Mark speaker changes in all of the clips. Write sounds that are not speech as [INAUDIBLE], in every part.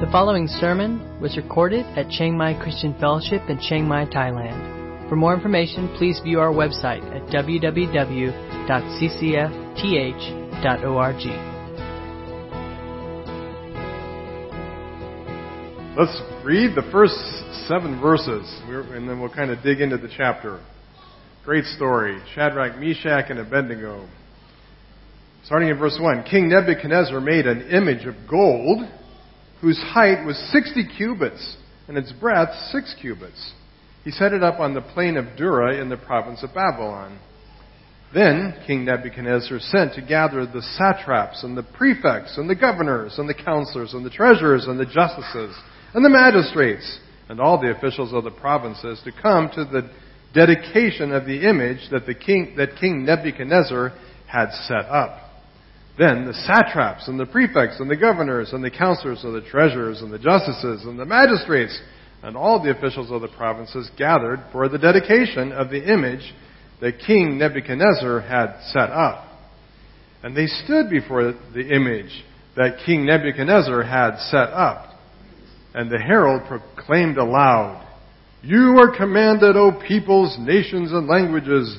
Speaker 1: The following sermon was recorded at Chiang Mai Christian Fellowship in Chiang Mai, Thailand. For more information, please view our website at www.ccfth.org.
Speaker 2: Let's read the first seven verses, and then we'll kind of dig into the chapter. Great story. Shadrach, Meshach, and Abednego. Starting in verse 1. King Nebuchadnezzar made an image of gold whose height was 60 cubits and its breadth 6 cubits. He set it up on the plain of Dura in the province of Babylon. Then King Nebuchadnezzar sent to gather the satraps and the prefects and the governors and the counselors and the treasurers and the justices and the magistrates and all the officials of the provinces to come to the dedication of the image that the king that King Nebuchadnezzar had set up. Then the satraps and the prefects and the governors and the counselors and the treasurers and the justices and the magistrates and all the officials of the provinces gathered for the dedication of the image that King Nebuchadnezzar had set up. And they stood before the image that King Nebuchadnezzar had set up. And the herald proclaimed aloud, You are commanded, O peoples, nations, and languages,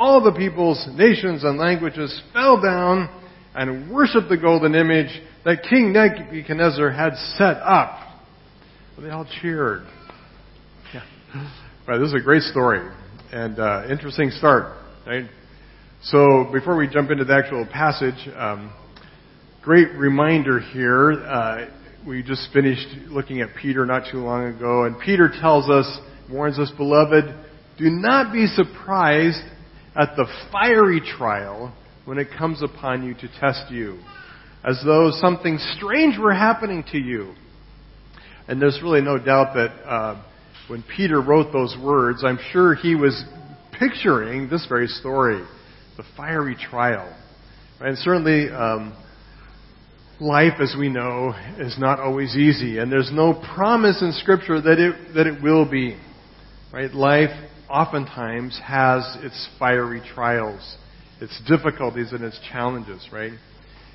Speaker 2: all the peoples, nations, and languages fell down and worshiped the golden image that King Nebuchadnezzar had set up. They all cheered. Yeah. Right, this is a great story and uh, interesting start. Right? So before we jump into the actual passage, um, great reminder here. Uh, we just finished looking at Peter not too long ago, and Peter tells us, warns us, beloved, do not be surprised at the fiery trial when it comes upon you to test you, as though something strange were happening to you. And there's really no doubt that uh, when Peter wrote those words, I'm sure he was picturing this very story, the fiery trial. And certainly, um, life, as we know, is not always easy, and there's no promise in Scripture that it that it will be. Right? Life oftentimes has its fiery trials, its difficulties, and its challenges, right?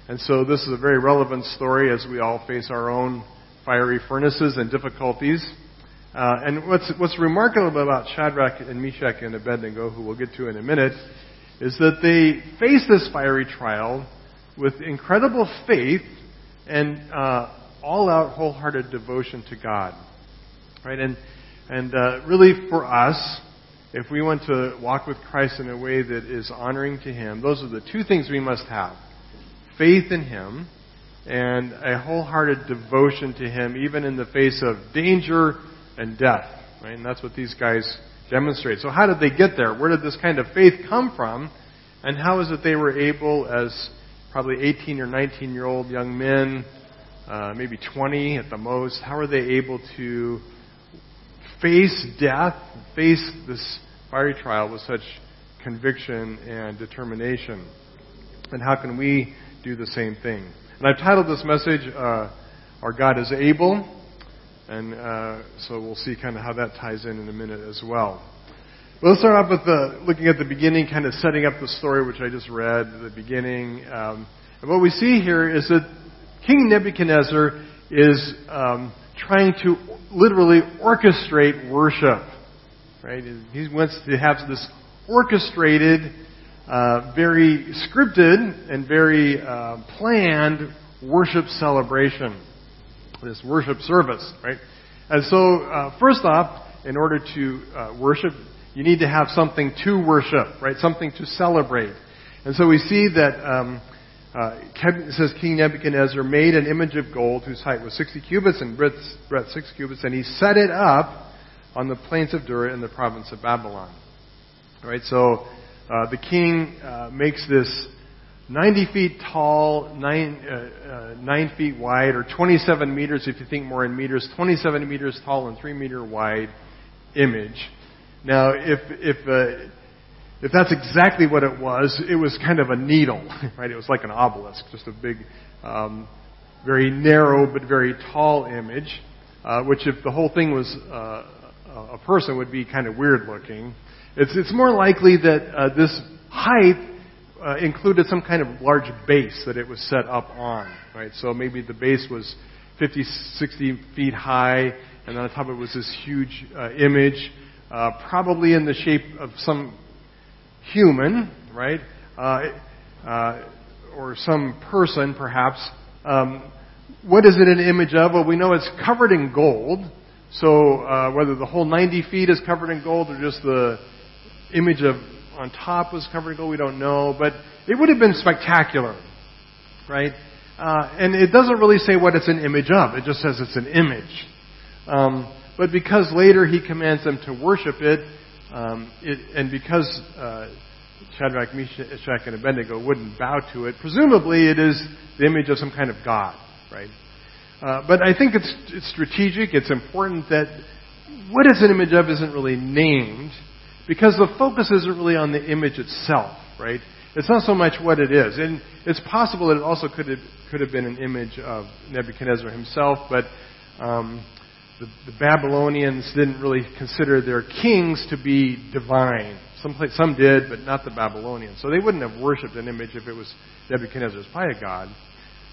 Speaker 2: And so this is a very relevant story as we all face our own fiery furnaces and difficulties. Uh, and what's, what's remarkable about Shadrach and Meshach and Abednego, who we'll get to in a minute, is that they face this fiery trial with incredible faith and uh, all-out, wholehearted devotion to God. Right? And and uh, really, for us, if we want to walk with Christ in a way that is honoring to Him, those are the two things we must have faith in Him and a wholehearted devotion to Him, even in the face of danger and death. Right? And that's what these guys demonstrate. So, how did they get there? Where did this kind of faith come from? And how is it they were able, as probably 18 or 19 year old young men, uh, maybe 20 at the most, how are they able to face death, face this fiery trial with such conviction and determination. And how can we do the same thing? And I've titled this message, uh, Our God is Able. And uh, so we'll see kind of how that ties in in a minute as well. But let's start off with the, looking at the beginning, kind of setting up the story which I just read the beginning. Um, and what we see here is that King Nebuchadnezzar is um, trying to literally orchestrate worship. Right? He wants to have this orchestrated, uh, very scripted, and very uh, planned worship celebration. This worship service, right? And so, uh, first off, in order to uh, worship, you need to have something to worship, right? Something to celebrate. And so we see that um, uh, says King Nebuchadnezzar made an image of gold whose height was 60 cubits and breadth, breadth 6 cubits, and he set it up on the plains of Dura in the province of Babylon. All right, so uh, the king uh, makes this 90 feet tall, 9, uh, uh, 9 feet wide, or 27 meters if you think more in meters, 27 meters tall and 3 meter wide image. Now, if, if, uh, if that's exactly what it was, it was kind of a needle, [LAUGHS] right? It was like an obelisk, just a big, um, very narrow but very tall image, uh, which if the whole thing was uh, a person would be kind of weird looking. It's, it's more likely that uh, this height uh, included some kind of large base that it was set up on, right? So maybe the base was 50, 60 feet high, and on top of it was this huge uh, image, uh, probably in the shape of some human, right? Uh, uh, or some person, perhaps. Um, what is it an image of? Well, we know it's covered in gold. So uh, whether the whole 90 feet is covered in gold or just the image of on top was covered in gold, we don't know. But it would have been spectacular, right? Uh, and it doesn't really say what it's an image of. It just says it's an image. Um, but because later he commands them to worship it, um, it and because uh, Shadrach, Meshach, and Abednego wouldn't bow to it, presumably it is the image of some kind of god, right? Uh, but I think it's, it's strategic. It's important that what it's an image of isn't really named because the focus isn't really on the image itself, right? It's not so much what it is. And it's possible that it also could have, could have been an image of Nebuchadnezzar himself, but um, the, the, Babylonians didn't really consider their kings to be divine. Some, some did, but not the Babylonians. So they wouldn't have worshipped an image if it was Nebuchadnezzar's a god.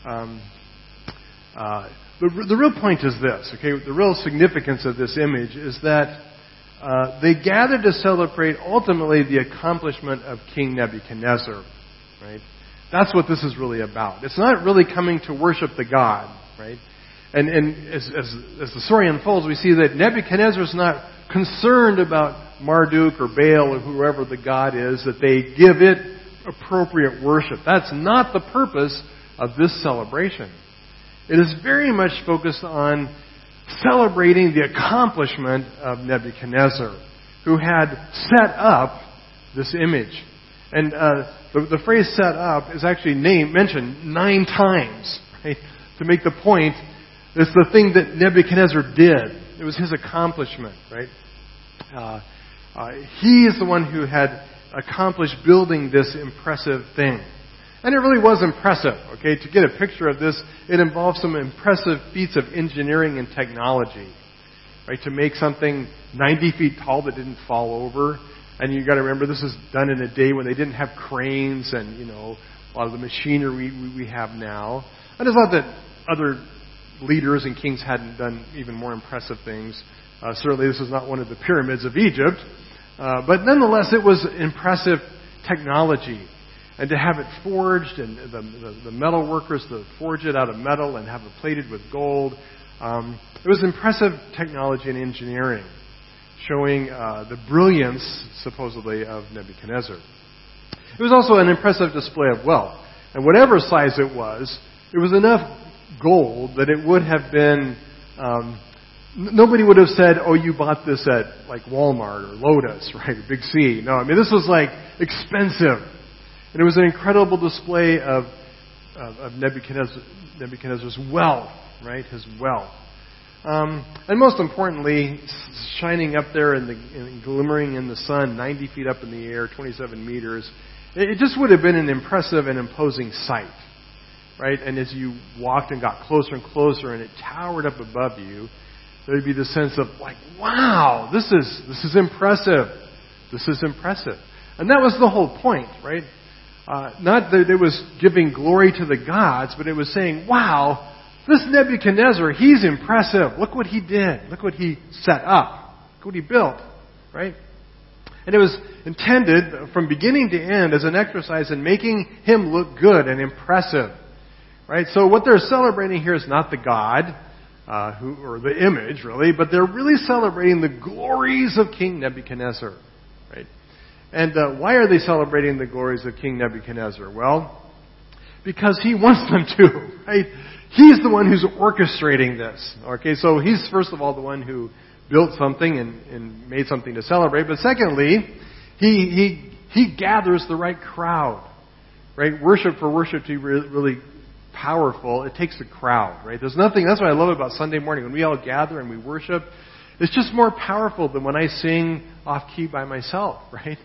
Speaker 2: Um, uh, the, the real point is this, okay? The real significance of this image is that uh, they gathered to celebrate ultimately the accomplishment of King Nebuchadnezzar, right? That's what this is really about. It's not really coming to worship the God, right? And, and as, as, as the story unfolds, we see that Nebuchadnezzar is not concerned about Marduk or Baal or whoever the God is, that they give it appropriate worship. That's not the purpose of this celebration. It is very much focused on celebrating the accomplishment of Nebuchadnezzar, who had set up this image. And uh, the, the, phrase set up is actually named, mentioned nine times, right? To make the point, it's the thing that Nebuchadnezzar did. It was his accomplishment, right? Uh, uh, he is the one who had accomplished building this impressive thing. And it really was impressive, okay? To get a picture of this, it involves some impressive feats of engineering and technology, right? To make something 90 feet tall that didn't fall over. And you gotta remember, this was done in a day when they didn't have cranes and, you know, a lot of the machinery we, we have now. And it's not that other leaders and kings hadn't done even more impressive things. Uh, certainly this was not one of the pyramids of Egypt. Uh, but nonetheless, it was impressive technology and to have it forged and the, the, the, metal workers to forge it out of metal and have it plated with gold. Um, it was impressive technology and engineering, showing uh, the brilliance, supposedly, of Nebuchadnezzar. It was also an impressive display of wealth. And whatever size it was, it was enough gold that it would have been. Um, nobody would have said, "Oh, you bought this at like Walmart or Lotus, [LAUGHS] right? Big C." No, I mean this was like expensive. And it was an incredible display of, of, of Nebuchadnezzar, Nebuchadnezzar's wealth, right? His wealth. Um, and most importantly, shining up there and the, glimmering in the sun, 90 feet up in the air, 27 meters. It, it just would have been an impressive and imposing sight, right? And as you walked and got closer and closer, and it towered up above you, there'd be the sense of like, wow, this is this is impressive. This is impressive. And that was the whole point, right? Uh, not that it was giving glory to the gods, but it was saying, wow, this Nebuchadnezzar, he's impressive. Look what he did. Look what he set up. Look what he built. Right? And it was intended from beginning to end as an exercise in making him look good and impressive. Right? So what they're celebrating here is not the God, uh, who, or the image really, but they're really celebrating the glories of King Nebuchadnezzar. Right? And uh, why are they celebrating the glories of King Nebuchadnezzar? Well, because he wants them to, [LAUGHS] right? He's the one who's orchestrating this. Okay, so he's first of all the one who built something and, and made something to celebrate. But secondly, he, he, he gathers the right crowd. right? Worship for worship to be really powerful, it takes a crowd, right? There's nothing, that's what I love about Sunday morning. When we all gather and we worship, it's just more powerful than when I sing off key by myself, [LAUGHS] right?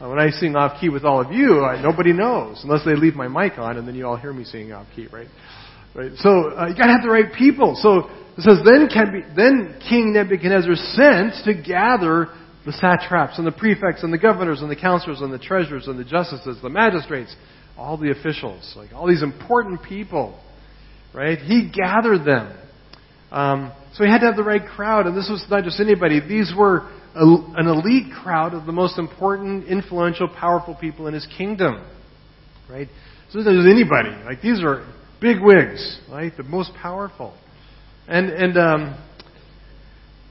Speaker 2: Uh, when I sing off key with all of you, I, nobody knows unless they leave my mic on and then you all hear me singing off key, right? Right. So uh, you got to have the right people. So it says then be, then King Nebuchadnezzar sent to gather the satraps and the prefects and the governors and the counselors and the treasurers and the justices, the magistrates, all the officials, like all these important people, right? He gathered them. Um, so he had to have the right crowd, and this was not just anybody. These were a, an elite crowd of the most important, influential, powerful people in his kingdom, right? So this is anybody. Like these are big wigs, right? The most powerful, and and um,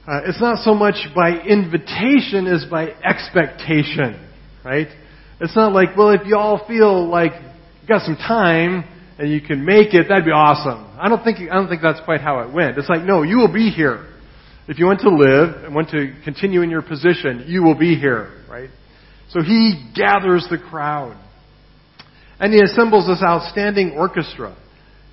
Speaker 2: uh, it's not so much by invitation as by expectation, right? It's not like, well, if you all feel like you got some time and you can make it, that'd be awesome. I don't think I don't think that's quite how it went. It's like, no, you will be here. If you want to live and want to continue in your position, you will be here, right? So he gathers the crowd. And he assembles this outstanding orchestra.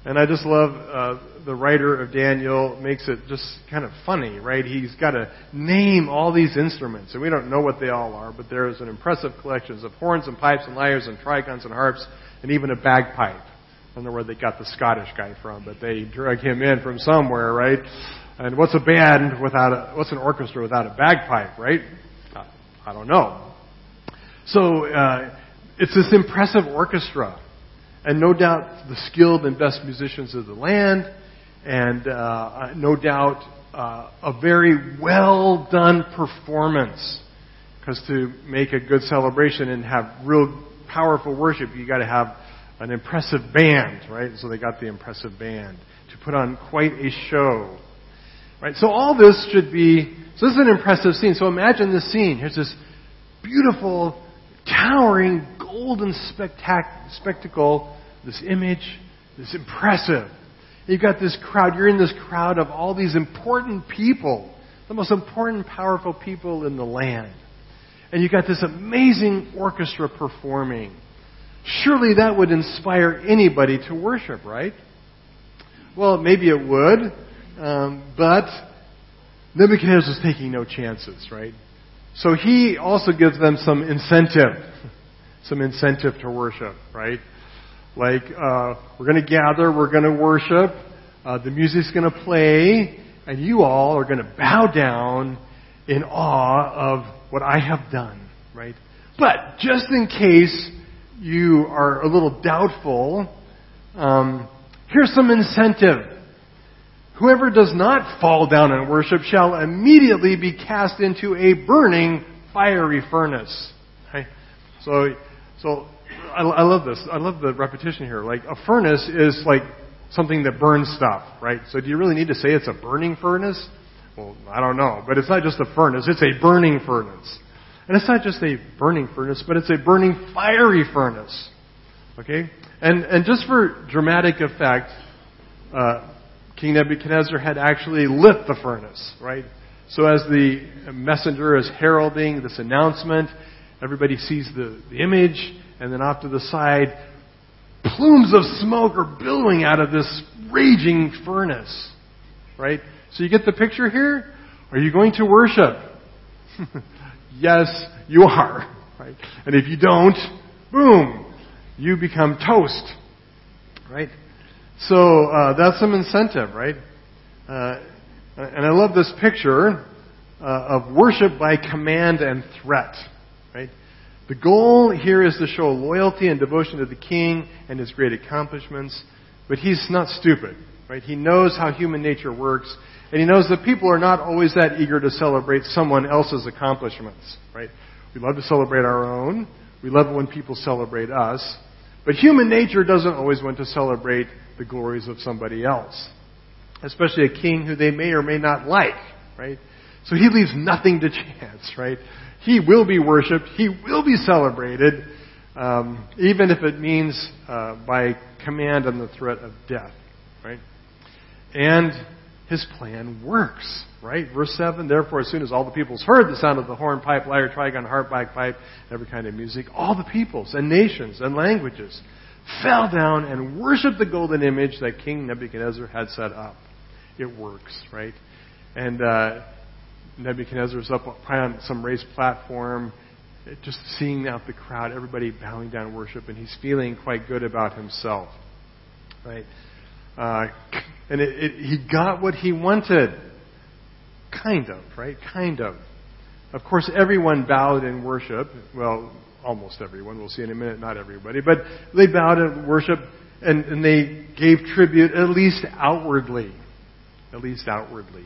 Speaker 2: And I just love uh, the writer of Daniel makes it just kind of funny, right? He's got to name all these instruments, and we don't know what they all are, but there is an impressive collection of horns and pipes and lyres and trigons and harps and even a bagpipe. I don't know where they got the Scottish guy from, but they drug him in from somewhere, right? And what's a band without a, what's an orchestra without a bagpipe, right? I don't know. So, uh, it's this impressive orchestra and no doubt the skilled and best musicians of the land, and uh, no doubt uh, a very well done performance. Because to make a good celebration and have real powerful worship, you got to have an impressive band, right? So they got the impressive band to put on quite a show, right? So all this should be. So this is an impressive scene. So imagine this scene. Here's this beautiful, towering, golden spectac- spectacle, this image, this impressive. You've got this crowd, you're in this crowd of all these important people, the most important, powerful people in the land. And you've got this amazing orchestra performing. Surely that would inspire anybody to worship, right? Well, maybe it would, um, but Nebuchadnezzar was taking no chances, right? So he also gives them some incentive, [LAUGHS] some incentive to worship, right? Like, uh, we're going to gather, we're going to worship, uh, the music's going to play, and you all are going to bow down in awe of what I have done, right? But just in case you are a little doubtful, um, here's some incentive. Whoever does not fall down and worship shall immediately be cast into a burning fiery furnace. Right? So, so I, I love this. I love the repetition here. Like a furnace is like something that burns stuff, right? So do you really need to say it's a burning furnace? Well, I don't know, but it's not just a furnace; it's a burning furnace, and it's not just a burning furnace, but it's a burning fiery furnace. Okay, and and just for dramatic effect, uh, King Nebuchadnezzar had actually lit the furnace, right? So as the messenger is heralding this announcement, everybody sees the, the image, and then off to the side, plumes of smoke are billowing out of this raging furnace. Right? So you get the picture here? Are you going to worship? [LAUGHS] yes, you are. Right? And if you don't, boom, you become toast. Right? So uh, that's some incentive, right? Uh, and I love this picture uh, of worship by command and threat. Right? The goal here is to show loyalty and devotion to the king and his great accomplishments, but he's not stupid, right? He knows how human nature works, and he knows that people are not always that eager to celebrate someone else's accomplishments, right? We love to celebrate our own. We love it when people celebrate us. But human nature doesn't always want to celebrate the glories of somebody else, especially a king who they may or may not like, right? So he leaves nothing to [LAUGHS] chance, right? He will be worshiped. He will be celebrated, um, even if it means uh, by command and the threat of death. Right? And his plan works. Right? Verse 7 Therefore, as soon as all the peoples heard the sound of the horn, pipe, lyre, trigon, harp, bagpipe, every kind of music, all the peoples and nations and languages fell down and worshiped the golden image that King Nebuchadnezzar had set up. It works, right? And uh, Nebuchadnezzar's up on some raised platform, just seeing out the crowd, everybody bowing down worship, and he's feeling quite good about himself, right? Uh, and it, it, he got what he wanted, kind of, right? Kind of. Of course, everyone bowed in worship. Well, almost everyone. We'll see in a minute, not everybody. But they bowed in worship and, and they gave tribute, at least outwardly. At least outwardly.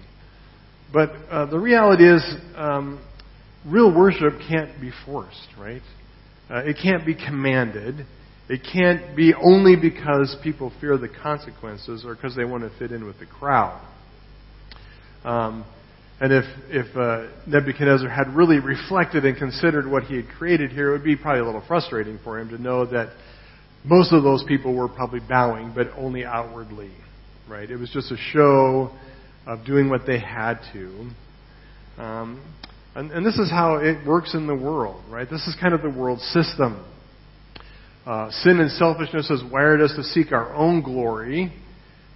Speaker 2: But uh, the reality is, um, real worship can't be forced, right? Uh, it can't be commanded. It can't be only because people fear the consequences or because they want to fit in with the crowd. Um, and if, if uh, Nebuchadnezzar had really [LAUGHS] reflected and considered what he had created here, it would be probably a little frustrating for him to know that most of those people were probably bowing, but only outwardly. Right? It was just a show of doing what they had to. Um, and, and, this is how it works in the world, right? This is kind of the world system. Uh, sin and selfishness has wired us to seek our own glory,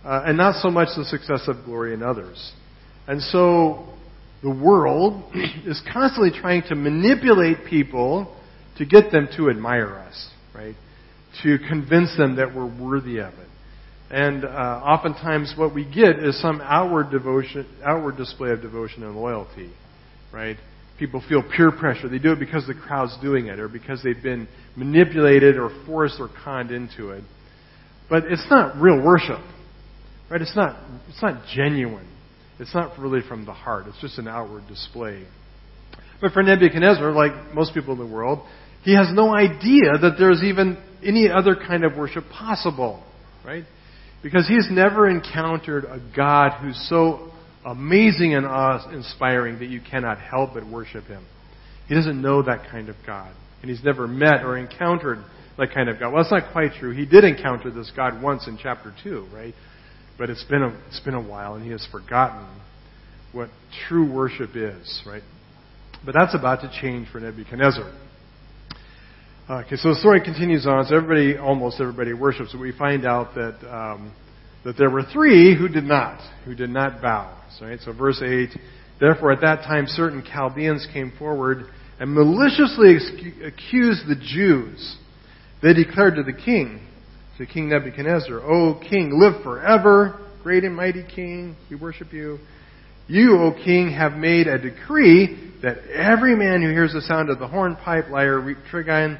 Speaker 2: uh, and not so much the success of glory in others. And so the world [CLEARS THROAT] is constantly trying to manipulate people to get them to admire us, right? To convince them that we're worthy of it. And uh, oftentimes, what we get is some outward devotion, outward display of devotion and loyalty, right? People feel peer pressure. They do it because the crowd's doing it, or because they've been manipulated, or forced, or conned into it. But it's not real worship, right? It's not. It's not genuine. It's not really from the heart. It's just an outward display. But for Nebuchadnezzar, like most people in the world, he has no idea that there's even any other kind of worship possible, right? Because he's never encountered a God who's so amazing and awe-inspiring that you cannot help but worship him. He doesn't know that kind of God. And he's never met or encountered that kind of God. Well, that's not quite true. He did encounter this God once in chapter 2, right? But it's been a, it's been a while, and he has forgotten what true worship is, right? But that's about to change for Nebuchadnezzar. Okay, so the story continues on. So everybody, almost everybody, worships. So we find out that um, that there were three who did not, who did not bow. So, right? so verse eight. Therefore, at that time, certain Chaldeans came forward and maliciously accused the Jews. They declared to the king, to King Nebuchadnezzar, O king, live forever, great and mighty king, we worship you. You, O king, have made a decree that every man who hears the sound of the horn, pipe, lyre, trigon,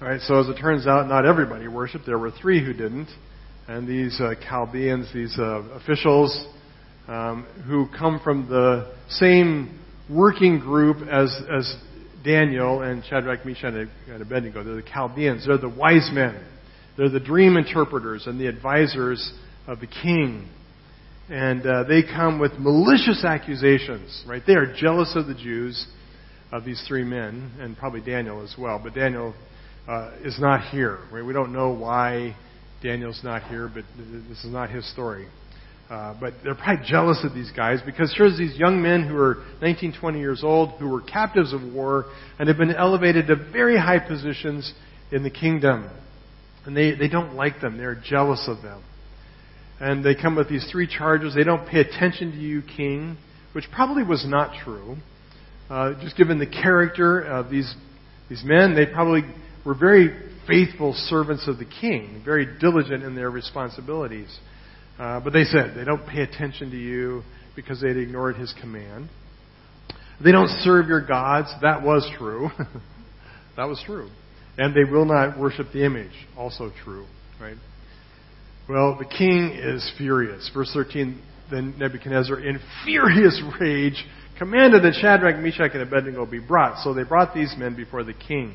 Speaker 2: All right, so as it turns out, not everybody worshiped. There were three who didn't. And these uh, Chaldeans, these uh, officials, um, who come from the same working group as, as Daniel and Shadrach, Meshach, and Abednego. They're the Chaldeans. They're the wise men. They're the dream interpreters and the advisors of the king. And uh, they come with malicious accusations, right? They are jealous of the Jews, of these three men, and probably Daniel as well. But Daniel uh, is not here. Right? We don't know why Daniel's not here, but this is not his story. Uh, but they're probably jealous of these guys because here's these young men who are 19, 20 years old, who were captives of war, and have been elevated to very high positions in the kingdom. And they, they don't like them. They're jealous of them. And they come with these three charges. They don't pay attention to you, king, which probably was not true. Uh, just given the character of these, these men, they probably were very faithful servants of the king, very diligent in their responsibilities. Uh, but they said they don't pay attention to you because they'd ignored his command. They don't serve your gods. That was true. [LAUGHS] that was true. And they will not worship the image. Also true, right? Well, the king is furious. Verse 13, then Nebuchadnezzar, in furious rage, commanded that Shadrach, Meshach, and Abednego be brought. So they brought these men before the king.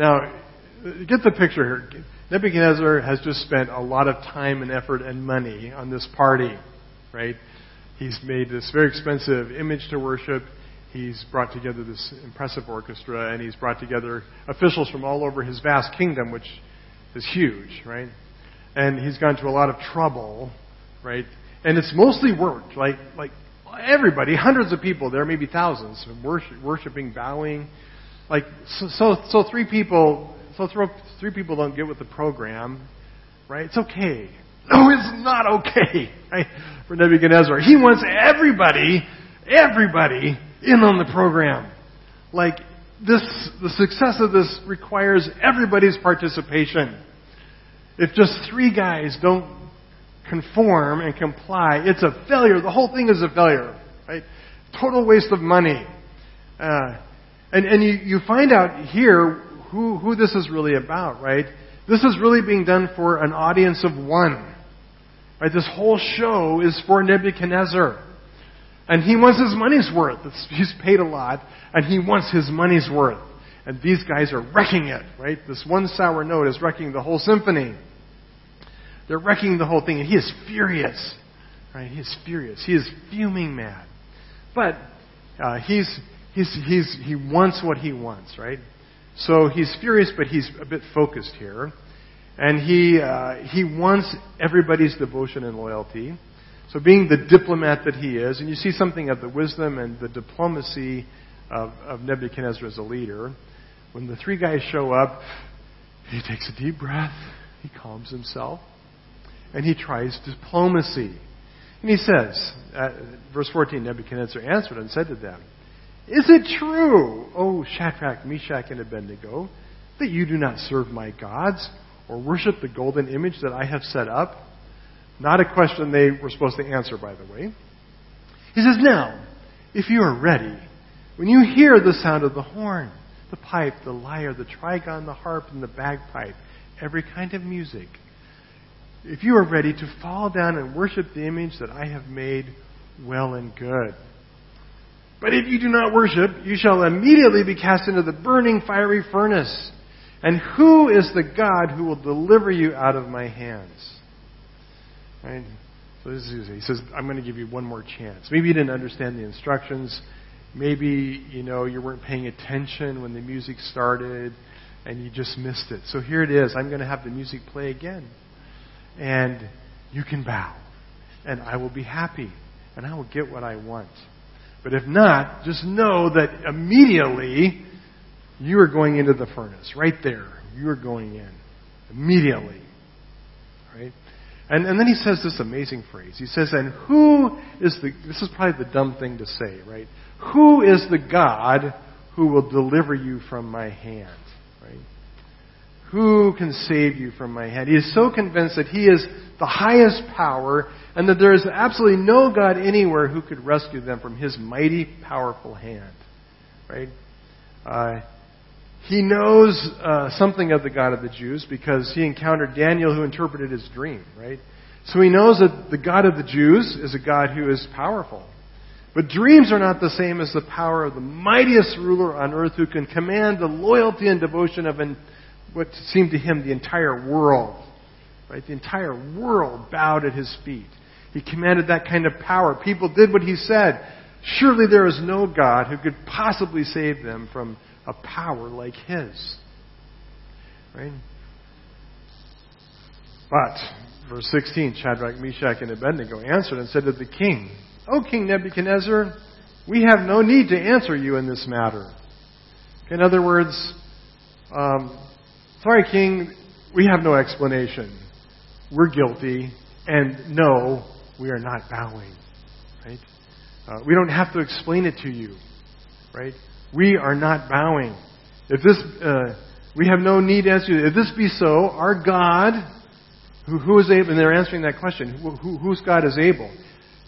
Speaker 2: Now, get the picture here. Nebuchadnezzar has just spent a lot of time and effort and money on this party, right? He's made this very expensive image to worship. He's brought together this impressive orchestra, and he's brought together officials from all over his vast kingdom, which is huge, right? And he's gone to a lot of trouble, right? And it's mostly worked, like like everybody, hundreds of people there, maybe thousands, worship, worshiping, bowing. Like so, so, so three people, so three people don't get with the program, right? It's okay. No, it's not okay, right? For Nebuchadnezzar, he wants everybody, everybody in on the program. Like this, the success of this requires everybody's participation. If just three guys don't conform and comply, it's a failure. The whole thing is a failure, right? Total waste of money. Uh, and and you, you find out here who, who this is really about, right? This is really being done for an audience of one. Right? This whole show is for Nebuchadnezzar. And he wants his money's worth. He's paid a lot, and he wants his money's worth. And these guys are wrecking it, right? This one sour note is wrecking the whole symphony. They're wrecking the whole thing, and he is furious. Right? He is furious. He is fuming mad. But uh, he's, he's, he's, he wants what he wants, right? So he's furious, but he's a bit focused here. And he, uh, he wants everybody's devotion and loyalty. So being the diplomat that he is, and you see something of the wisdom and the diplomacy of, of Nebuchadnezzar as a leader, when the three guys show up, he takes a deep breath, he calms himself, and he tries diplomacy. And he says, uh, verse 14, Nebuchadnezzar answered and said to them, Is it true, O Shadrach, Meshach, and Abednego, that you do not serve my gods or worship the golden image that I have set up? Not a question they were supposed to answer, by the way. He says, Now, if you are ready, when you hear the sound of the horn, the pipe, the lyre, the trigon, the harp, and the bagpipe, every kind of music, if you are ready to fall down and worship the image that I have made, well and good. But if you do not worship, you shall immediately be cast into the burning fiery furnace. And who is the God who will deliver you out of my hands? Right? So this is, he says, I'm going to give you one more chance. Maybe you didn't understand the instructions. Maybe, you know, you weren't paying attention when the music started and you just missed it. So here it is. I'm going to have the music play again and you can bow, and I will be happy, and I will get what I want. But if not, just know that immediately you are going into the furnace. Right there. You are going in. Immediately. Right? And, and then he says this amazing phrase. He says, And who is the, this is probably the dumb thing to say, right? Who is the God who will deliver you from my hand? Right? Who can save you from my hand? He is so convinced that he is the highest power and that there is absolutely no God anywhere who could rescue them from his mighty, powerful hand. Right? Uh, he knows uh, something of the God of the Jews because he encountered Daniel who interpreted his dream, right? So he knows that the God of the Jews is a God who is powerful. But dreams are not the same as the power of the mightiest ruler on earth who can command the loyalty and devotion of an what seemed to him the entire world. Right? The entire world bowed at his feet. He commanded that kind of power. People did what he said. Surely there is no God who could possibly save them from a power like his. Right? But, verse 16, Shadrach, Meshach, and Abednego answered and said to the king, O King Nebuchadnezzar, we have no need to answer you in this matter. In other words, um, Sorry, King, we have no explanation. We're guilty, and no, we are not bowing. Right? Uh, we don't have to explain it to you. Right? We are not bowing. If this, uh, we have no need to answer. If this be so, our God, who, who is able, and they're answering that question, who, who, whose God is able?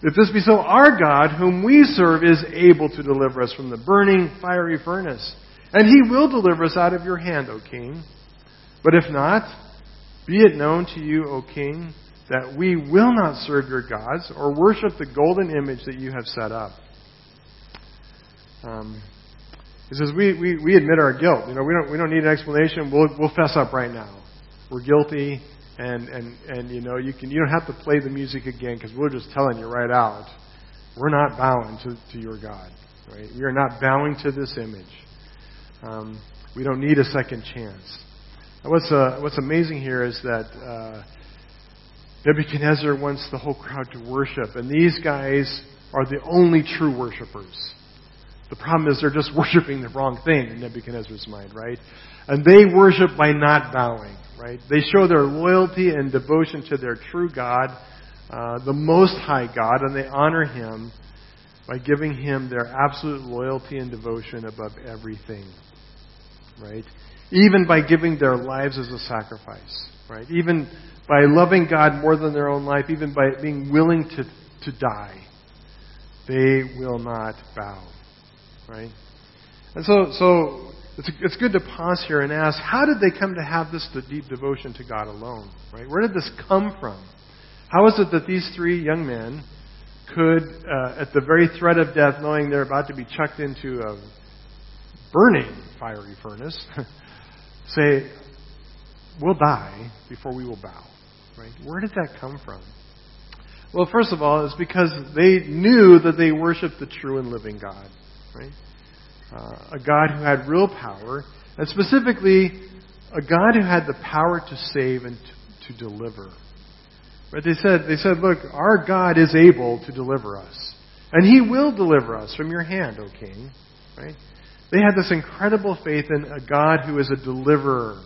Speaker 2: If this be so, our God, whom we serve, is able to deliver us from the burning fiery furnace. And he will deliver us out of your hand, O king. But if not, be it known to you, O king, that we will not serve your gods or worship the golden image that you have set up. Um, He says, we, we, we admit our guilt. You know, we don't, we don't need an explanation. We'll, we'll fess up right now. We're guilty, and, and, and you know, you, can, you don't have to play the music again because we're just telling you right out. We're not bowing to, to your God. Right? We are not bowing to this image. Um, we don't need a second chance. What's, uh, what's amazing here is that uh, Nebuchadnezzar wants the whole crowd to worship, and these guys are the only true worshipers. The problem is they're just [LAUGHS] worshiping the wrong thing in Nebuchadnezzar's mind, right? And they worship by not bowing, right? They show their loyalty and devotion to their true God, uh, the Most High God, and they honor Him by giving Him their absolute loyalty and devotion above everything, right? Even by giving their lives as a sacrifice, right? Even by loving God more than their own life, even by being willing to, to die, they will not bow. Right? And so, so it's, it's good to pause here and ask, how did they come to have this deep devotion to God alone? Right? Where did this come from? How is it that these three young men could, uh, at the very threat of death, knowing they're about to be chucked into a burning fiery furnace, [LAUGHS] say, we'll die before we will bow? Right? Where did that come from? Well, first of all, it's because they knew that they worshiped the true and living God. Right? Uh, a God who had real power, and specifically, a God who had the power to save and to, to deliver. Right? They said, they said, look, our God is able to deliver us. And He will deliver us from your hand, O King. Right? They had this incredible faith in a God who is a deliverer.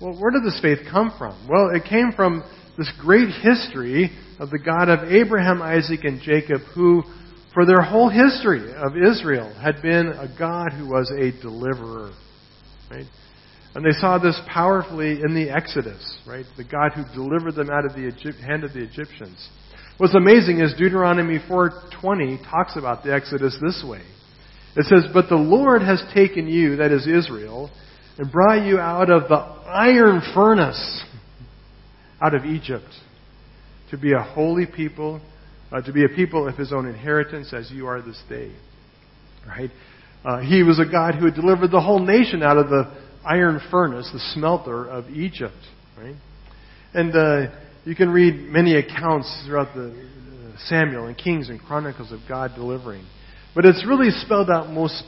Speaker 2: Well, where did this faith come from? Well, it came from this great history of the God of Abraham, Isaac, and Jacob, who, for their whole history of Israel, had been a God who was a deliverer. Right? And they saw this powerfully in the Exodus, right? The God who delivered them out of the Egypt, hand of the Egyptians. What's amazing is Deuteronomy 4:20 talks about the Exodus this way. It says, "But the Lord has taken you, that is Israel, and brought you out of the iron furnace out of Egypt to be a holy people, uh, to be a people of his own inheritance as you are this day. Right? Uh, he was a God who had delivered the whole nation out of the iron furnace, the smelter of Egypt. Right? And uh, you can read many accounts throughout the uh, Samuel and Kings and Chronicles of God delivering. But it's really spelled out most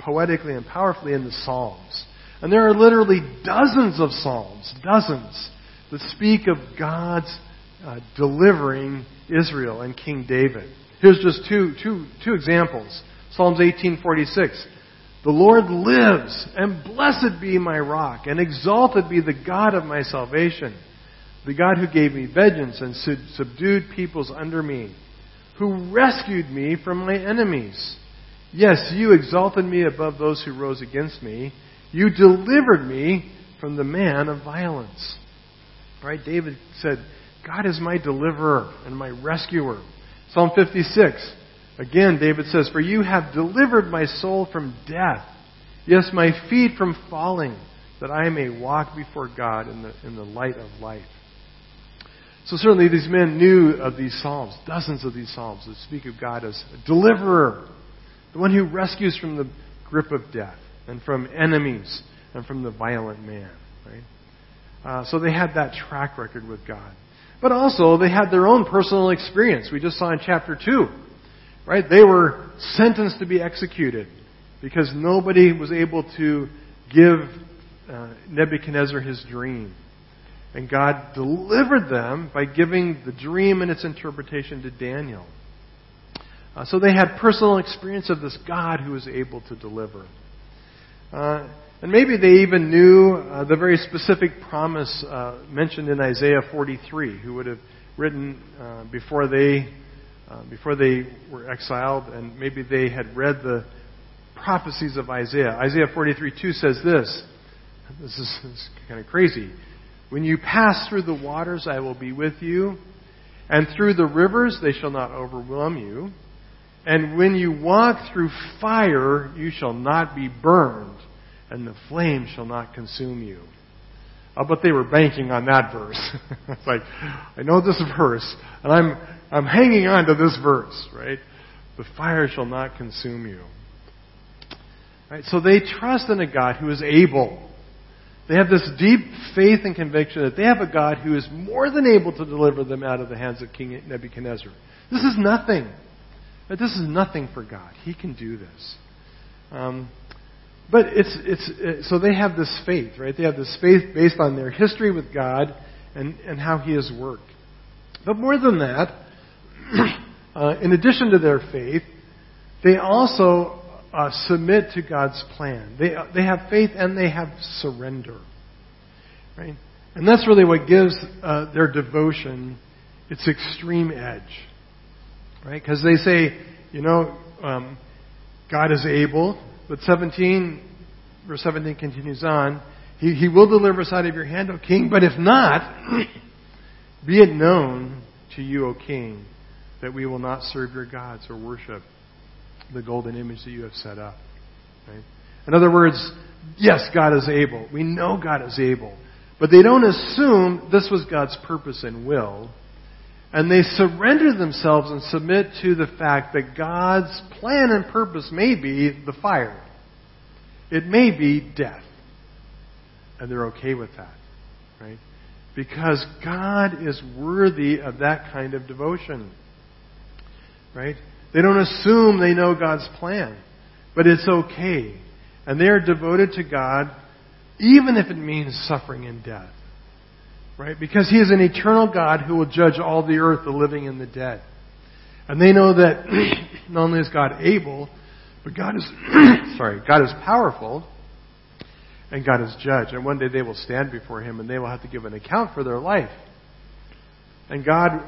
Speaker 2: poetically and powerfully in the Psalms. And there are literally dozens of Psalms, dozens, that speak of God's uh, delivering Israel and King David. Here's just two, two, two examples. Psalms 1846. The Lord lives, and blessed be my rock, and exalted be the God of my salvation, the God who gave me vengeance and subdued peoples under me, who rescued me from my enemies. Yes, you exalted me above those who rose against me. You delivered me from the man of violence. Right? David said, God is my deliverer and my rescuer. Psalm 56. Again, David says, For you have delivered my soul from death. Yes, my feet from falling, that I may walk before God in the, in the light of life. So certainly these men knew of these psalms, dozens of these psalms that speak of God as a deliverer, the one who rescues from the grip of death and from enemies and from the violent man. Right? Uh, so they had that track record with God. But also, they had their own personal experience. We just saw in chapter 2. Right? They were sentenced to be executed because nobody was able to give uh, Nebuchadnezzar his dream. And God delivered them by giving the dream and its interpretation to Daniel. Uh, so they had personal experience of this God who was able to deliver. Uh, and maybe they even knew uh, the very specific promise uh, mentioned in Isaiah 43, who would have written uh, before they uh, before they were exiled, and maybe they had read the prophecies of Isaiah. Isaiah 43:2 says this. This is, this is kind of crazy. When you pass through the waters, I will be with you, and through the rivers, they shall not overwhelm you. And when you walk through fire, you shall not be burned and the flame shall not consume you. Uh, but they were banking on that verse. [LAUGHS] it's like, I know this verse, and I'm, I'm hanging on to this verse, right? The fire shall not consume you. Right? So they trust in a God who is able. They have this deep faith and conviction that they have a God who is more than able to deliver them out of the hands of King Nebuchadnezzar. This is nothing. This is nothing for God. He can do this. Um, but it's, it's, it, so they have this faith, right? They have this faith based on their history with God and, and how He has worked. But more than that, [CLEARS THROAT] uh, in addition to their faith, they also uh, submit to God's plan. They, they have faith and they have surrender. Right? And that's really what gives uh, their devotion its extreme edge. Right? Because they say, you know, um, God is able, but 17, verse 17 continues on, he, he will deliver us out of your hand, O king, but if not, [CLEARS THROAT] be it known to you, O king, that we will not serve your gods or worship the golden image that you have set up. Right? In other words, yes, God is able. We know God is able. But they don't assume this was God's purpose and will. And they surrender themselves and submit to the fact that God's plan and purpose may be the fire. It may be death. And they're okay with that. Right? Because God is worthy of that kind of devotion. Right? They don't assume they know God's plan. But it's okay. And they are devoted to God even if it means suffering and death. Right? Because He is an eternal God who will judge all the earth, the living and the dead. And they know that [CLEARS THROAT] not only is God able, but God is, [CLEARS THROAT] sorry, God is powerful, and God is judge. And one day they will stand before Him and they will have to give an account for their life. And God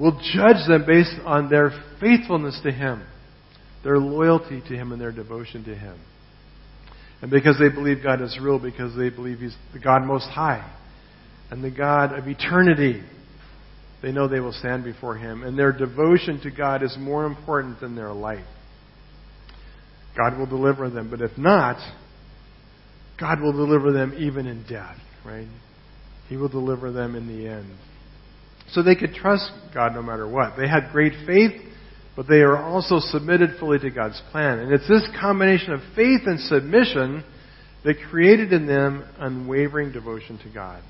Speaker 2: will judge them based on their faithfulness to Him, their loyalty to Him, and their devotion to Him. And because they believe God is real, because they believe He's the God Most High and the God of eternity, they know they will stand before Him. And their devotion to God is more important than their life. God will deliver them. But if not, God will deliver them even in death, right? He will deliver them in the end. So they could trust God no matter what. They had great faith, but they are also submitted fully to God's plan. And it's this combination of faith and submission that created in them unwavering devotion to God.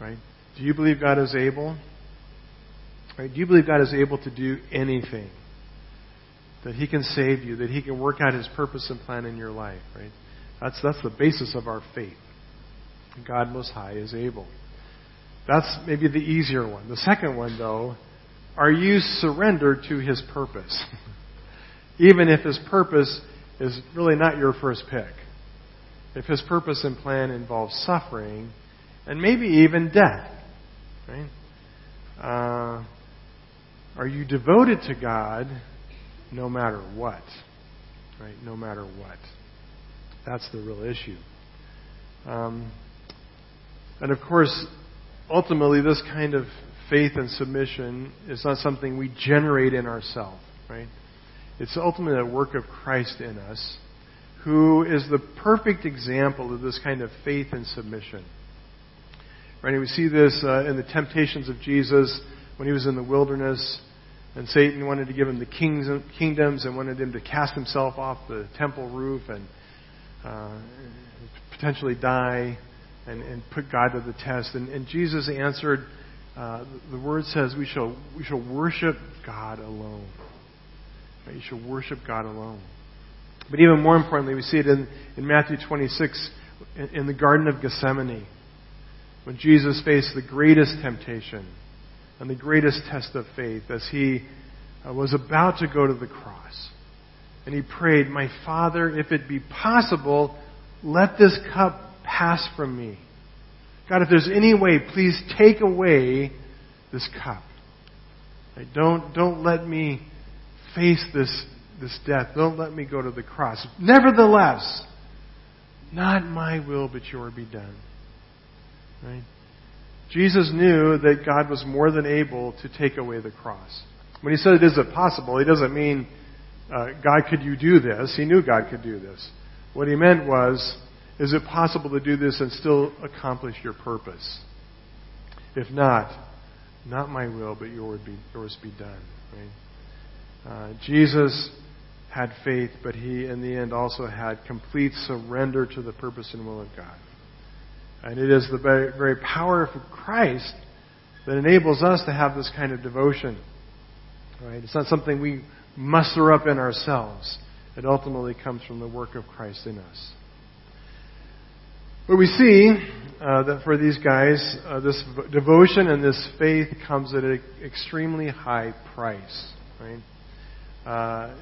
Speaker 2: Right? Do you believe God is able? Right? Do you believe God is able to do anything? That He can save you, that He can work out His purpose and plan in your life, right? That's, that's the basis of our faith. God Most High is able. That's maybe the easier one. The second one, though, are you surrendered to His purpose? [LAUGHS] Even if His purpose is really not your first pick. If His purpose and plan involves suffering and maybe even death, right? Uh, are you devoted to God no matter what? Right? No matter what. That's the real issue. Um, and of course, ultimately, this kind of faith and submission is not something we generate in ourselves, right? It's ultimately a work of Christ in us, who is the perfect example of this kind of faith and submission. Right? we see this uh, in the temptations of Jesus when he was in the wilderness, and Satan wanted to give him the kings, kingdoms and wanted him to cast himself off the temple roof and uh, potentially die and, and put God to the test. And, and Jesus answered, uh, the word says we shall, we shall worship God alone. Right? You shall worship God alone. But even more importantly, we see it in, in Matthew 26 in, in the Garden of Gethsemane when Jesus faced the greatest temptation and the greatest test of faith as he uh, was about to go to the cross. And he prayed, My Father, if it be possible, let this cup pass from me. God, if there's any way, please take away this cup. Don't, don't let me face this, this death. Don't let me go to the cross. Nevertheless, not my will, but your be done. Right? Jesus knew that God was more than able to take away the cross. When he said, Is it possible? He doesn't mean, uh, God, could you do this? He knew God could do this. What he meant was, is it possible to do this and still accomplish your purpose? If not, not my will, but yours be, yours be done. Right? Uh, Jesus had faith, but he, in the end, also had complete surrender to the purpose and will of God. And it is the very, power of Christ that enables us to have this kind of devotion. Right? It's not something we muster up in ourselves. It ultimately comes from the work of Christ in us. But we see uh, that for these guys, uh, this devotion and this faith comes at an extremely high price. Right? Uh,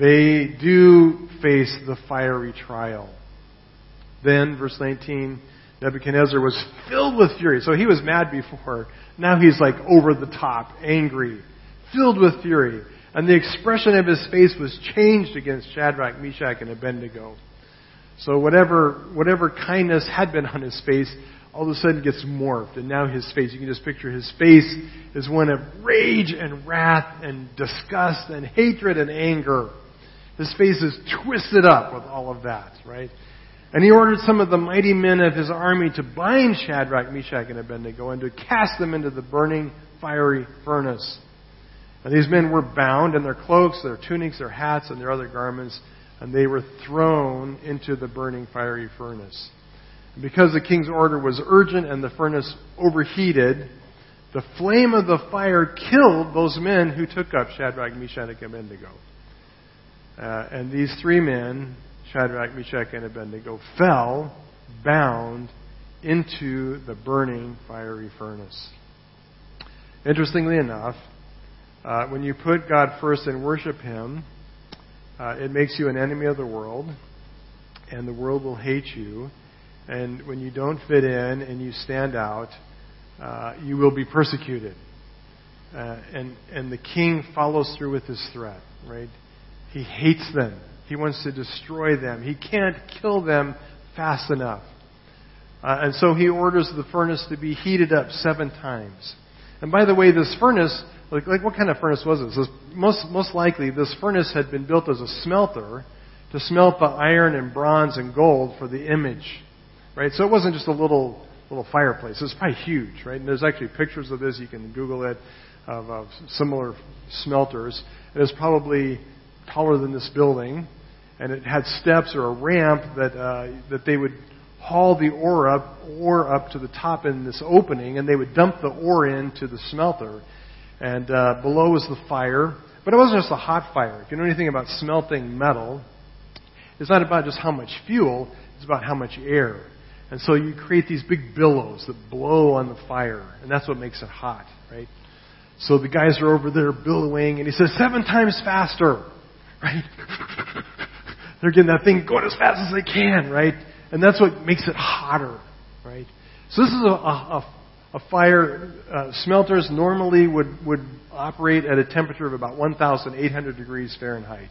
Speaker 2: they do face the fiery trial. Then, verse 19, Nebuchadnezzar was filled with fury. So he was mad before. Now he's like over the top, angry, filled with fury. And the expression of his face was changed against Shadrach, Meshach, and Abednego. So whatever, whatever kindness had been on his face, all of a sudden gets morphed. And now his face, you can just picture his face is one of rage and wrath and disgust and hatred and anger. His face is twisted up with all of that, right? And he ordered some of the mighty men of his army to bind Shadrach, Meshach, and Abednego and to cast them into the burning, fiery furnace. And these men were bound in their cloaks, their tunics, their hats, and their other garments, and they were thrown into the burning, fiery furnace. And because the king's order was urgent and the furnace overheated, the flame of the fire killed those men who took up Shadrach, Meshach, and Abednego. Uh, and these three men, Shadrach, Meshach, and Abednego, fell bound into the burning fiery furnace. Interestingly enough, uh, when you put God first and worship Him, uh, it makes you an enemy of the world, and the world will hate you. And when you don't fit in and you stand out, uh, you will be persecuted. Uh, and and the king follows through with his threat, right? He hates them. He wants to destroy them. He can't kill them fast enough. Uh, and so he orders the furnace to be heated up seven times. And by the way, this furnace, like, like what kind of furnace was this? this? Most, most likely, this furnace had been built as a smelter to smelt the iron and bronze and gold for the image. Right? So it wasn't just a little, little fireplace. It was probably huge, right? And there's actually pictures of this. You can Google it, of, of similar smelters. It was probably taller than this building, and it had steps or a ramp that uh, that they would haul the ore up ore up to the top in this opening, and they would dump the ore into the smelter. And uh, below was the fire, but it wasn't just a hot fire. If you know anything about smelting metal, it's not about just how much fuel; it's about how much air. And so you create these big billows that blow on the fire, and that's what makes it hot, right? So the guys are over there billowing, and he says, seven times faster right? [LAUGHS] They're getting that thing going as fast as they can, right? And that's what makes it hotter, right? So this is a, a, a fire. Uh, smelters normally would, would operate at a temperature of about 1,800 degrees Fahrenheit.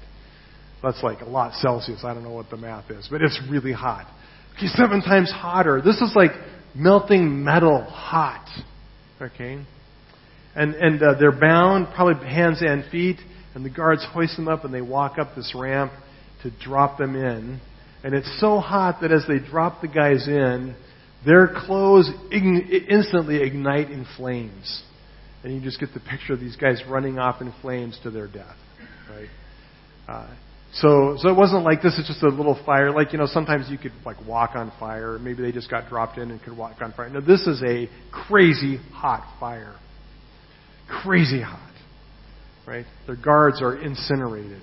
Speaker 2: That's like a lot Celsius. I don't know what the math is, but it's really hot. Okay, seven times hotter. This is like melting metal hot. Okay? And, and uh, they're bound, probably hands and feet and the guards hoist them up and they walk up this ramp to drop them in. And it's so hot that as they drop the guys in, their clothes instantly ignite in flames. And you just get the picture of these guys running off in flames to their death. Right? Uh, so, so it wasn't like this is just a little fire. Like, you know, sometimes you could like walk on fire. Maybe they just got dropped in and could walk on fire. No, this is a crazy hot fire. Crazy hot right? Their guards are incinerated.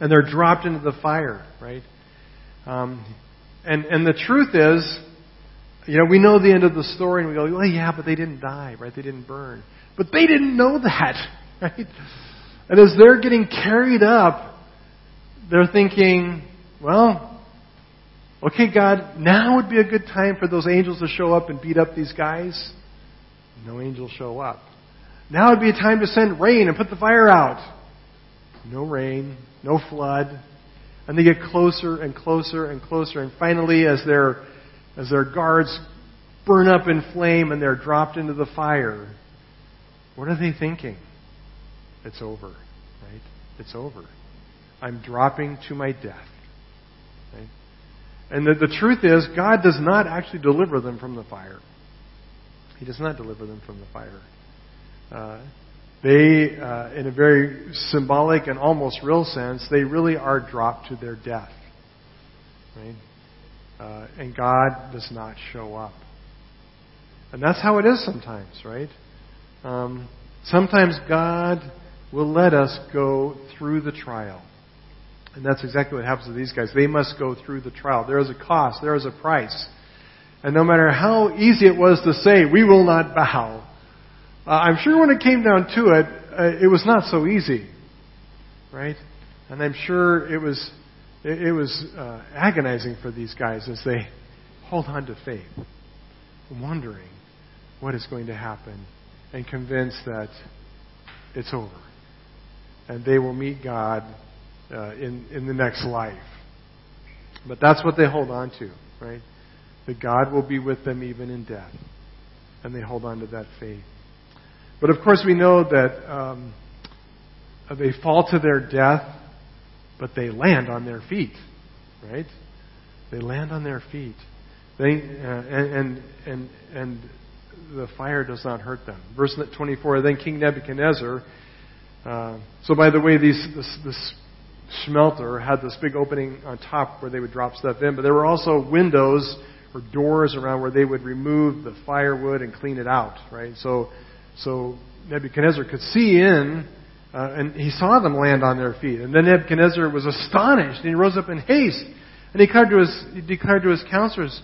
Speaker 2: And they're dropped into the fire, right? Um, and, and the truth is, you know, we know the end of the story and we go, well, yeah, but they didn't die, right? They didn't burn. But they didn't know that, [LAUGHS] right? And as they're getting carried up, they're thinking, well, okay, God, now would be a good time for those angels to show up and beat up these guys. No angels show up. Now would be a time to send rain and put the fire out. No rain, no flood. And they get closer and closer and closer. And finally, as their, as their guards burn up in flame and they're dropped into the fire, what are they thinking? It's over, right? It's over. I'm dropping to my death. Right? And the, the truth is, God does not actually deliver them from the fire. He does not deliver them from the fire. Uh, they, uh, in a very symbolic and almost real sense, they really are dropped to their death. Right? Uh, and God does not show up. And that's how it is sometimes, right? Um, sometimes God will let us go through the trial. And that's exactly what happens to these guys. They must go through the trial. There is a cost, there is a price. And no matter how easy it was to say, we will not bow, uh, I'm sure when it came down to it, uh, it was not so easy. Right? And I'm sure it was, it, it was uh, agonizing for these guys as they hold on to faith, wondering what is going to happen, and convinced that it's over. And they will meet God uh, in, in the next life. But that's what they hold on to, right? That God will be with them even in death. And they hold on to that faith. But of course, we know that um, they fall to their death, but they land on their feet, right? They land on their feet. They, uh, and, and, and, the fire does not hurt them. Verse 24 Then King Nebuchadnezzar. Uh, so, by the way, these, this, this smelter had this big opening on top where they would drop stuff in, but there were also windows or doors around where they would remove the firewood and clean it out, right? So, so Nebuchadnezzar could see in, uh, and he saw them land on their feet. And then Nebuchadnezzar was astonished, and he rose up in haste, and he declared to his, he declared to his counselors,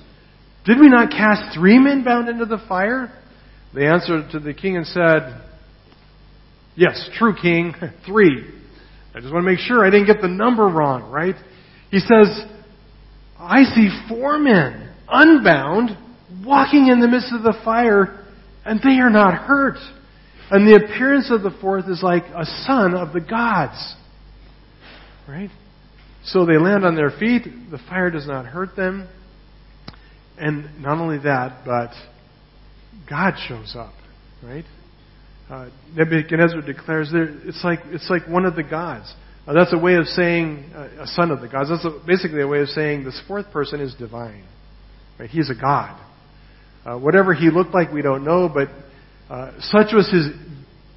Speaker 2: Did we not cast three men bound into the fire? They answered to the king and said, Yes, true king, [LAUGHS] three. I just want to make sure I didn't get the number wrong, right? He says, I see four men, unbound, walking in the midst of the fire, and they are not hurt. And the appearance of the fourth is like a son of the gods. Right? So they land on their feet, the fire does not hurt them. And not only that, but God shows up. Right? Uh, Nebuchadnezzar declares there, it's like, it's like one of the gods. Uh, that's a way of saying uh, a son of the gods. That's a, basically a way of saying this fourth person is divine. Right? He's a god. Uh, whatever he looked like, we don't know, but uh, such was his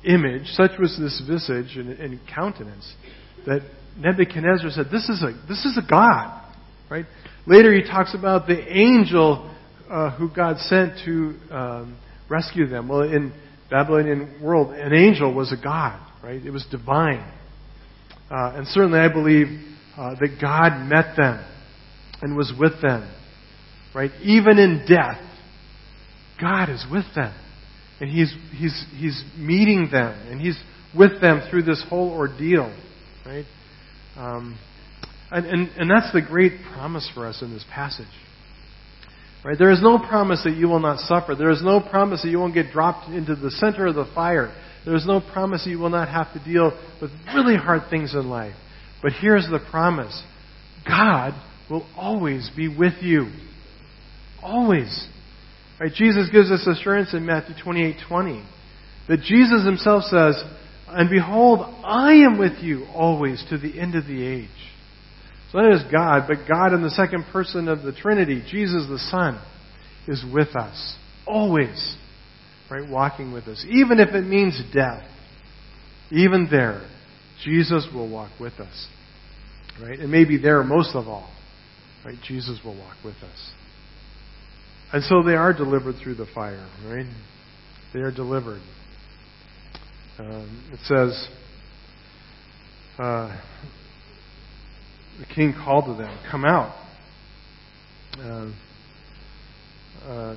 Speaker 2: image, such was this visage and, and, countenance, that Nebuchadnezzar said, "This is a this is a god." Right? Later, he talks about the angel uh, who God sent to um, rescue them. Well, in Babylonian world, an angel was a god, right? It was divine. Uh, and certainly I believe uh, that God met them and was with them, right? Even in death, God is with them. And He's, he's, he's meeting them, and He's with them through this whole ordeal, right? Um, and, and, and that's the great promise for us in this passage. Right? There is no promise that you will not suffer. There is no promise that you won't get dropped into the center of the fire. There is no promise that you will not have to deal with really hard things in life. But here's the promise God will always be with you. Always. Right? Jesus gives us assurance in Matthew 28 20 that Jesus himself says, And behold, I am with you always to the end of the age. So that is God, but God in the second person of the Trinity, Jesus the Son, is with us. Always. Right? Walking with us. Even if it means death. Even there, Jesus will walk with us. Right? And maybe there most of all. Right? Jesus will walk with us. And so they are delivered through the fire, right? They are delivered. Um, it says, uh, the king called to them, Come out. Uh, uh,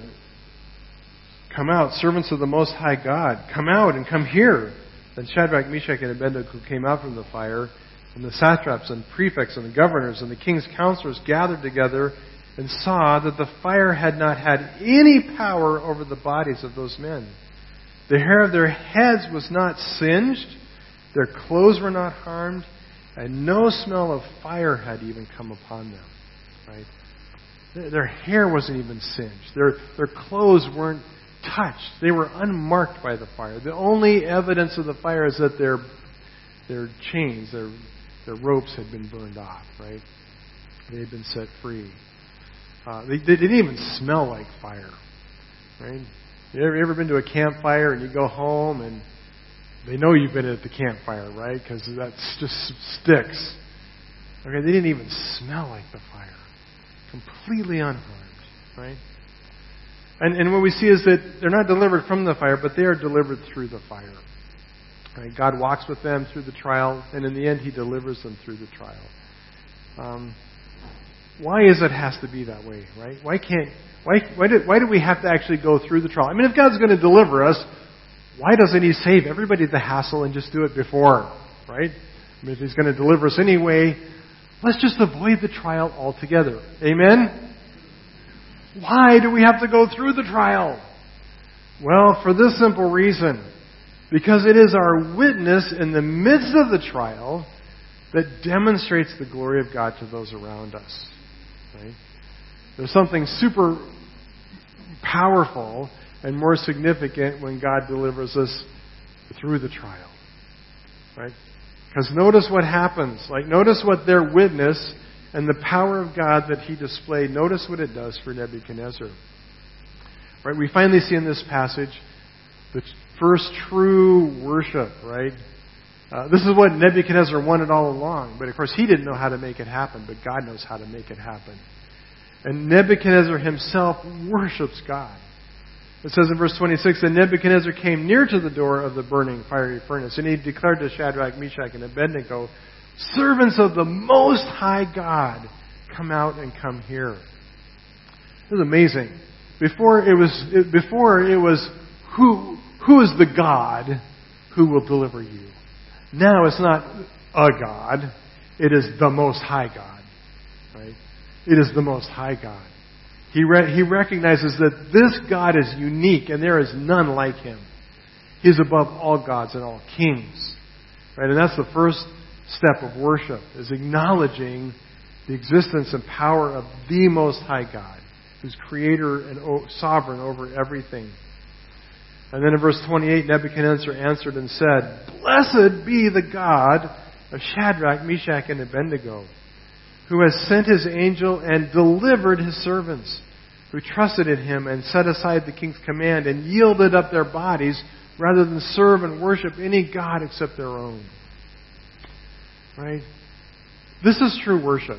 Speaker 2: come out, servants of the Most High God. Come out and come here. Then Shadrach, Meshach, and Abednego came out from the fire, and the satraps and prefects and the governors and the king's counselors gathered together and saw that the fire had not had any power over the bodies of those men. The hair of their heads was not singed, their clothes were not harmed, and no smell of fire had even come upon them. Right? Their hair wasn't even singed. Their, their clothes weren't touched. They were unmarked by the fire. The only evidence of the fire is that their, their chains, their, their ropes had been burned off, right? They had been set free. Uh, they, they, didn't even smell like fire, right? You ever, you ever been to a campfire and you go home and They know you've been at the campfire, right? Because that's just sticks. Okay, they didn't even smell like the fire. Completely unharmed, right? And, and what we see is that they're not delivered from the fire, but they are delivered through the fire. Right? God walks with them through the trial, and in the end, He delivers them through the trial. Um, why is it has to be that way, right? Why can't why why do, why do we have to actually go through the trial? I mean, if God's going to deliver us, why doesn't He save everybody the hassle and just do it before, right? I mean, if He's going to deliver us anyway, let's just avoid the trial altogether. Amen. Why do we have to go through the trial? Well, for this simple reason. Because it is our witness in the midst of the trial that demonstrates the glory of God to those around us. Right? There's something super powerful and more significant when God delivers us through the trial. Right? Because notice what happens. Like, notice what their witness and the power of God that he displayed, notice what it does for Nebuchadnezzar. Right? We finally see in this passage the first true worship, right? Uh, this is what Nebuchadnezzar wanted all along, but of course he didn't know how to make it happen, but God knows how to make it happen. And Nebuchadnezzar himself worships God. It says in verse 26 that Nebuchadnezzar came near to the door of the burning fiery furnace, and he declared to Shadrach, Meshach, and Abednego, Servants of the Most High God, come out and come here. This is amazing. Before it was, before it was who, who is the God who will deliver you? Now it's not a God. It is the Most High God. Right? It is the Most High God. He, re- he recognizes that this God is unique and there is none like him. He is above all gods and all kings. Right? And that's the first step of worship is acknowledging the existence and power of the Most High God, who's creator and sovereign over everything. And then in verse 28, Nebuchadnezzar answered and said, Blessed be the God of Shadrach, Meshach, and Abednego, who has sent his angel and delivered his servants, who trusted in him and set aside the king's command and yielded up their bodies rather than serve and worship any God except their own. Right? This is true worship.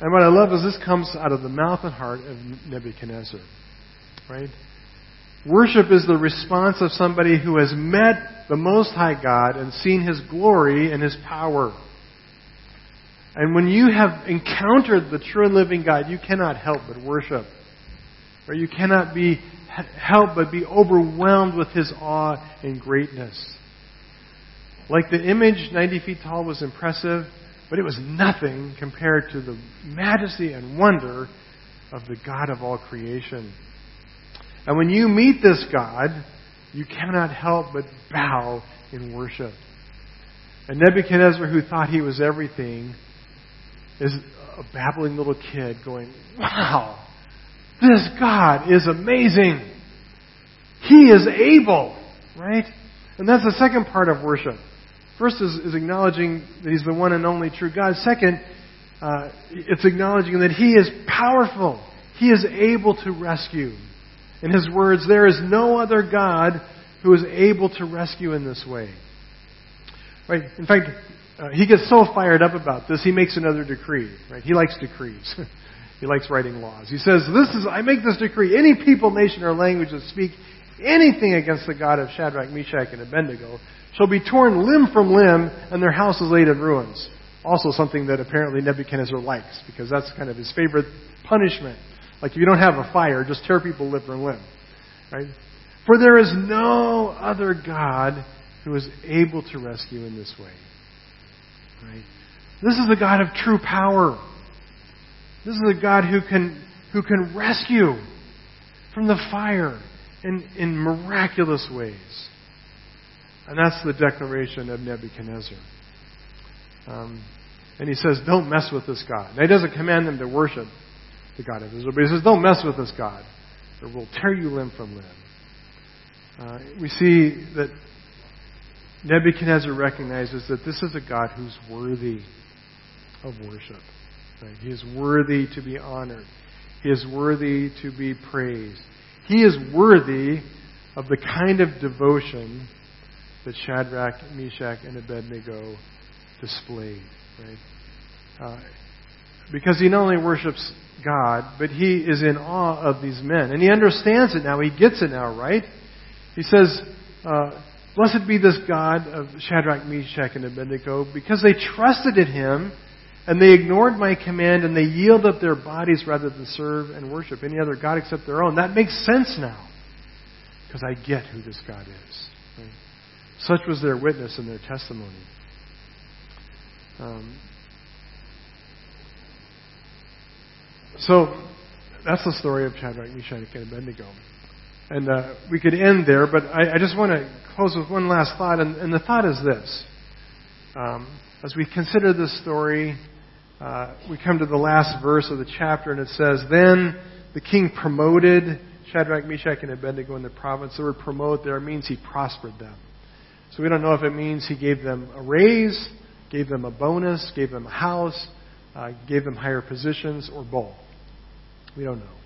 Speaker 2: And what I love is this comes out of the mouth and heart of Nebuchadnezzar. Right? Worship is the response of somebody who has met the Most High God and seen His glory and His power. And when you have encountered the true and living God, you cannot help but worship. Or you cannot be help but be overwhelmed with His awe and greatness. Like the image 90 feet tall was impressive, but it was nothing compared to the majesty and wonder of the God of all creation. And when you meet this God, you cannot help but bow in worship. And Nebuchadnezzar, who thought he was everything, is a babbling little kid going, Wow, this God is amazing. He is able, right? And that's the second part of worship. First is, is acknowledging that He's the one and only true God. Second, uh, it's acknowledging that He is powerful. He is able to rescue. In His words, there is no other God who is able to rescue in this way. Right? In fact, uh, he gets so fired up about this, he makes another decree. Right? He likes decrees. [LAUGHS] he likes writing laws. He says, "This is I make this decree: any people, nation, or language that speak anything against the God of Shadrach, Meshach, and Abednego shall be torn limb from limb, and their house is laid in ruins. Also, something that apparently Nebuchadnezzar likes, because that's kind of his favorite punishment. Like if you don't have a fire, just tear people limb from limb. Right? For there is no other God who is able to rescue in this way. Right? This is the God of true power. This is the God who can, who can rescue from the fire in, in miraculous ways. And that's the declaration of Nebuchadnezzar. Um, and he says, Don't mess with this God. Now, he doesn't command them to worship the God of Israel, but he says, Don't mess with this God, or we'll tear you limb from limb. Uh, we see that Nebuchadnezzar recognizes that this is a God who's worthy of worship. Right? He is worthy to be honored. He is worthy to be praised. He is worthy of the kind of devotion that Shadrach, Meshach, and Abednego displayed. Right? Uh, because he not only worships God, but he is in awe of these men. And he understands it now. He gets it now, right? He says, uh, Blessed be this God of Shadrach, Meshach, and Abednego, because they trusted in him and they ignored my command and they yield up their bodies rather than serve and worship any other God except their own. That makes sense now. Because I get who this God is. Right? Such was their witness and their testimony. Um, so that's the story of Shadrach, Meshach, and Abednego. And uh, we could end there, but I, I just want to close with one last thought, and, and the thought is this. Um, as we consider this story, uh, we come to the last verse of the chapter, and it says, Then the king promoted Shadrach, Meshach, and Abednego in the province. The word promote there means he prospered them. So we don't know if it means he gave them a raise, gave them a bonus, gave them a house, uh, gave them higher positions, or both. We don't know.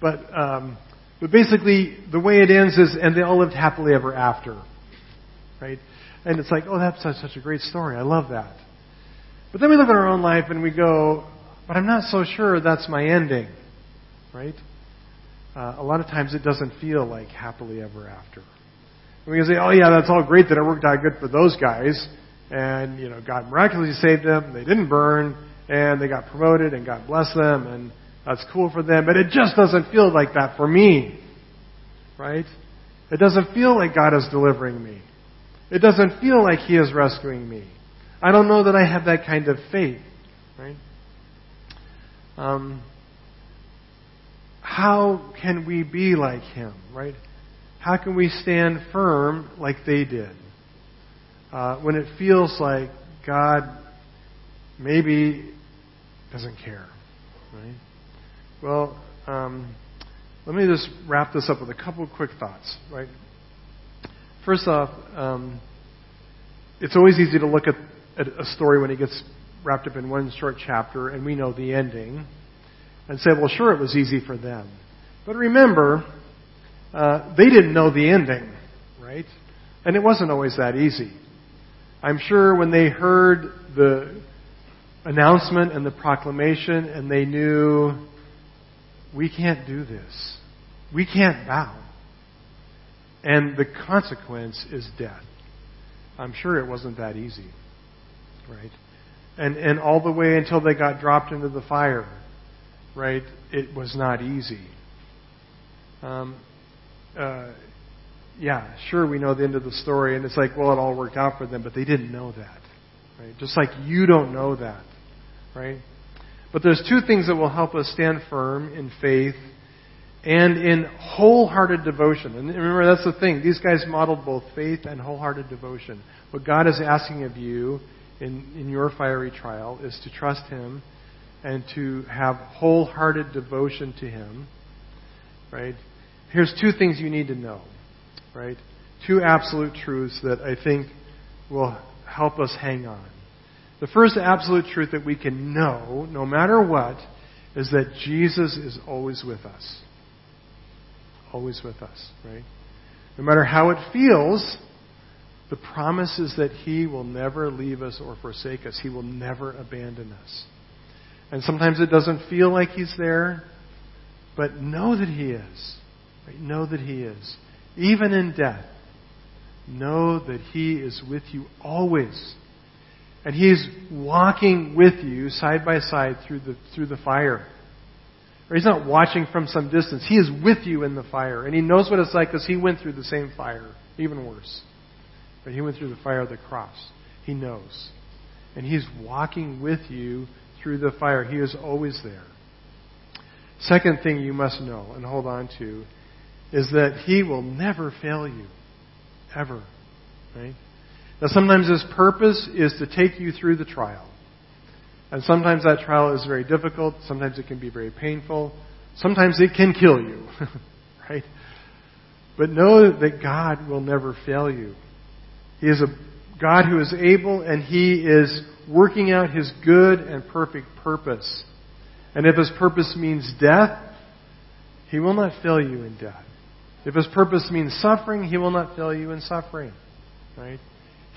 Speaker 2: But um, but basically, the way it ends is, and they all lived happily ever after. Right? And it's like, oh, that's such, a great story. I love that. But then we look at our own life and we go, but I'm not so sure that's my ending. Right? Uh, a lot of times it doesn't feel like happily ever after. And we can say, oh yeah, that's all great that it worked out good for those guys. And, you know, God miraculously saved them. They didn't burn. And they got promoted and God blessed them. And that's cool for them, but it just doesn't feel like that for me. Right? It doesn't feel like God is delivering me. It doesn't feel like He is rescuing me. I don't know that I have that kind of faith. Right? Um, how can we be like Him? Right? How can we stand firm like they did? Uh, when it feels like God maybe doesn't care. Right? Well, um, let me just wrap this up with a couple of quick thoughts, right? First off, um, it's always easy to look at, at, a story when it gets wrapped up in one short chapter and we know the ending and say, well, sure, it was easy for them. But remember, uh, they didn't know the ending, right? And it wasn't always that easy. I'm sure when they heard the announcement and the proclamation and they knew we can't do this. We can't bow. And the consequence is death. I'm sure it wasn't that easy. Right? And, and all the way until they got dropped into the fire, right? It was not easy. Um, uh, yeah, sure, we know the end of the story, and it's like, well, it all worked out for them, but they didn't know that. Right? Just like you don't know that. Right? But there's two things that will help us stand firm in faith and in wholehearted devotion. And remember, that's the thing. These guys modeled both faith and wholehearted devotion. What God is asking of you in, in your fiery trial is to trust Him and to have wholehearted devotion to Him. Right? Here's two things you need to know. Right? Two absolute truths that I think will help us hang on. The first absolute truth that we can know, no matter what, is that Jesus is always with us. Always with us, right? No matter how it feels, the promise is that He will never leave us or forsake us. He will never abandon us. And sometimes it doesn't feel like He's there, but know that He is. Right? Know that He is. Even in death, know that He is with you always. And He's walking with you side by side through the, through the fire. Or He's not watching from some distance. He is with you in the fire. And He knows what it's like because He went through the same fire, even worse. But He went through the fire of the cross. He knows. And He's walking with you through the fire. He is always there. Second thing you must know and hold on to is that He will never fail you. Ever. Right? Now, sometimes His purpose is to take you through the trial. And sometimes that trial is very difficult. Sometimes it can be very painful. Sometimes it can kill you. [LAUGHS] right? But know that God will never fail you. He is a God who is able and He is working out His good and perfect purpose. And if His purpose means death, He will not fail you in death. If His purpose means suffering, He will not fail you in suffering. Right?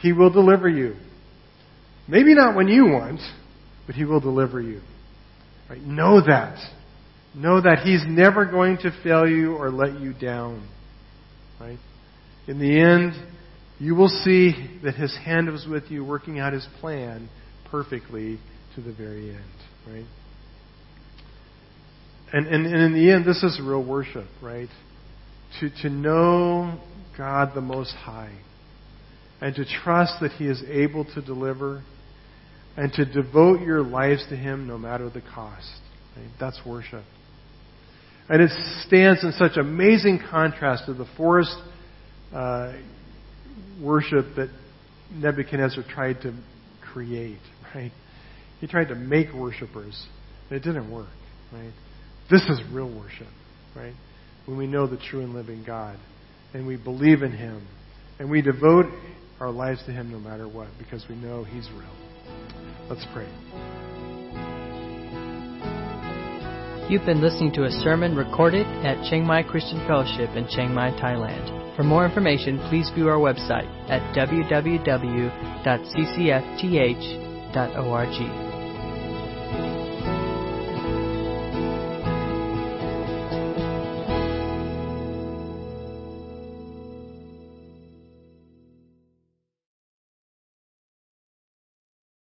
Speaker 2: He will deliver you. Maybe not when you want, but He will deliver you. Right? Know that. Know that He's never going to fail you or let you down. Right? In the end, you will see that His hand was with you, working out His plan perfectly to the very end. Right? And, and, and in the end, this is real worship, right? To, to know God the Most High and to trust that He is able to deliver and to devote your lives to Him no matter the cost. That's worship. And it stands in such amazing contrast to the forced uh, worship that Nebuchadnezzar tried to create, right? He tried to make worshipers, and it didn't work, right? This is real worship, right? When we know the true and living God, and we believe in Him, and we devote our lives to Him no matter what, because we know He's real. Let's pray.
Speaker 1: You've been listening to a sermon recorded at Chiang Mai Christian Fellowship in Chiang Mai, Thailand. For more information, please view our website at www.ccfth.org.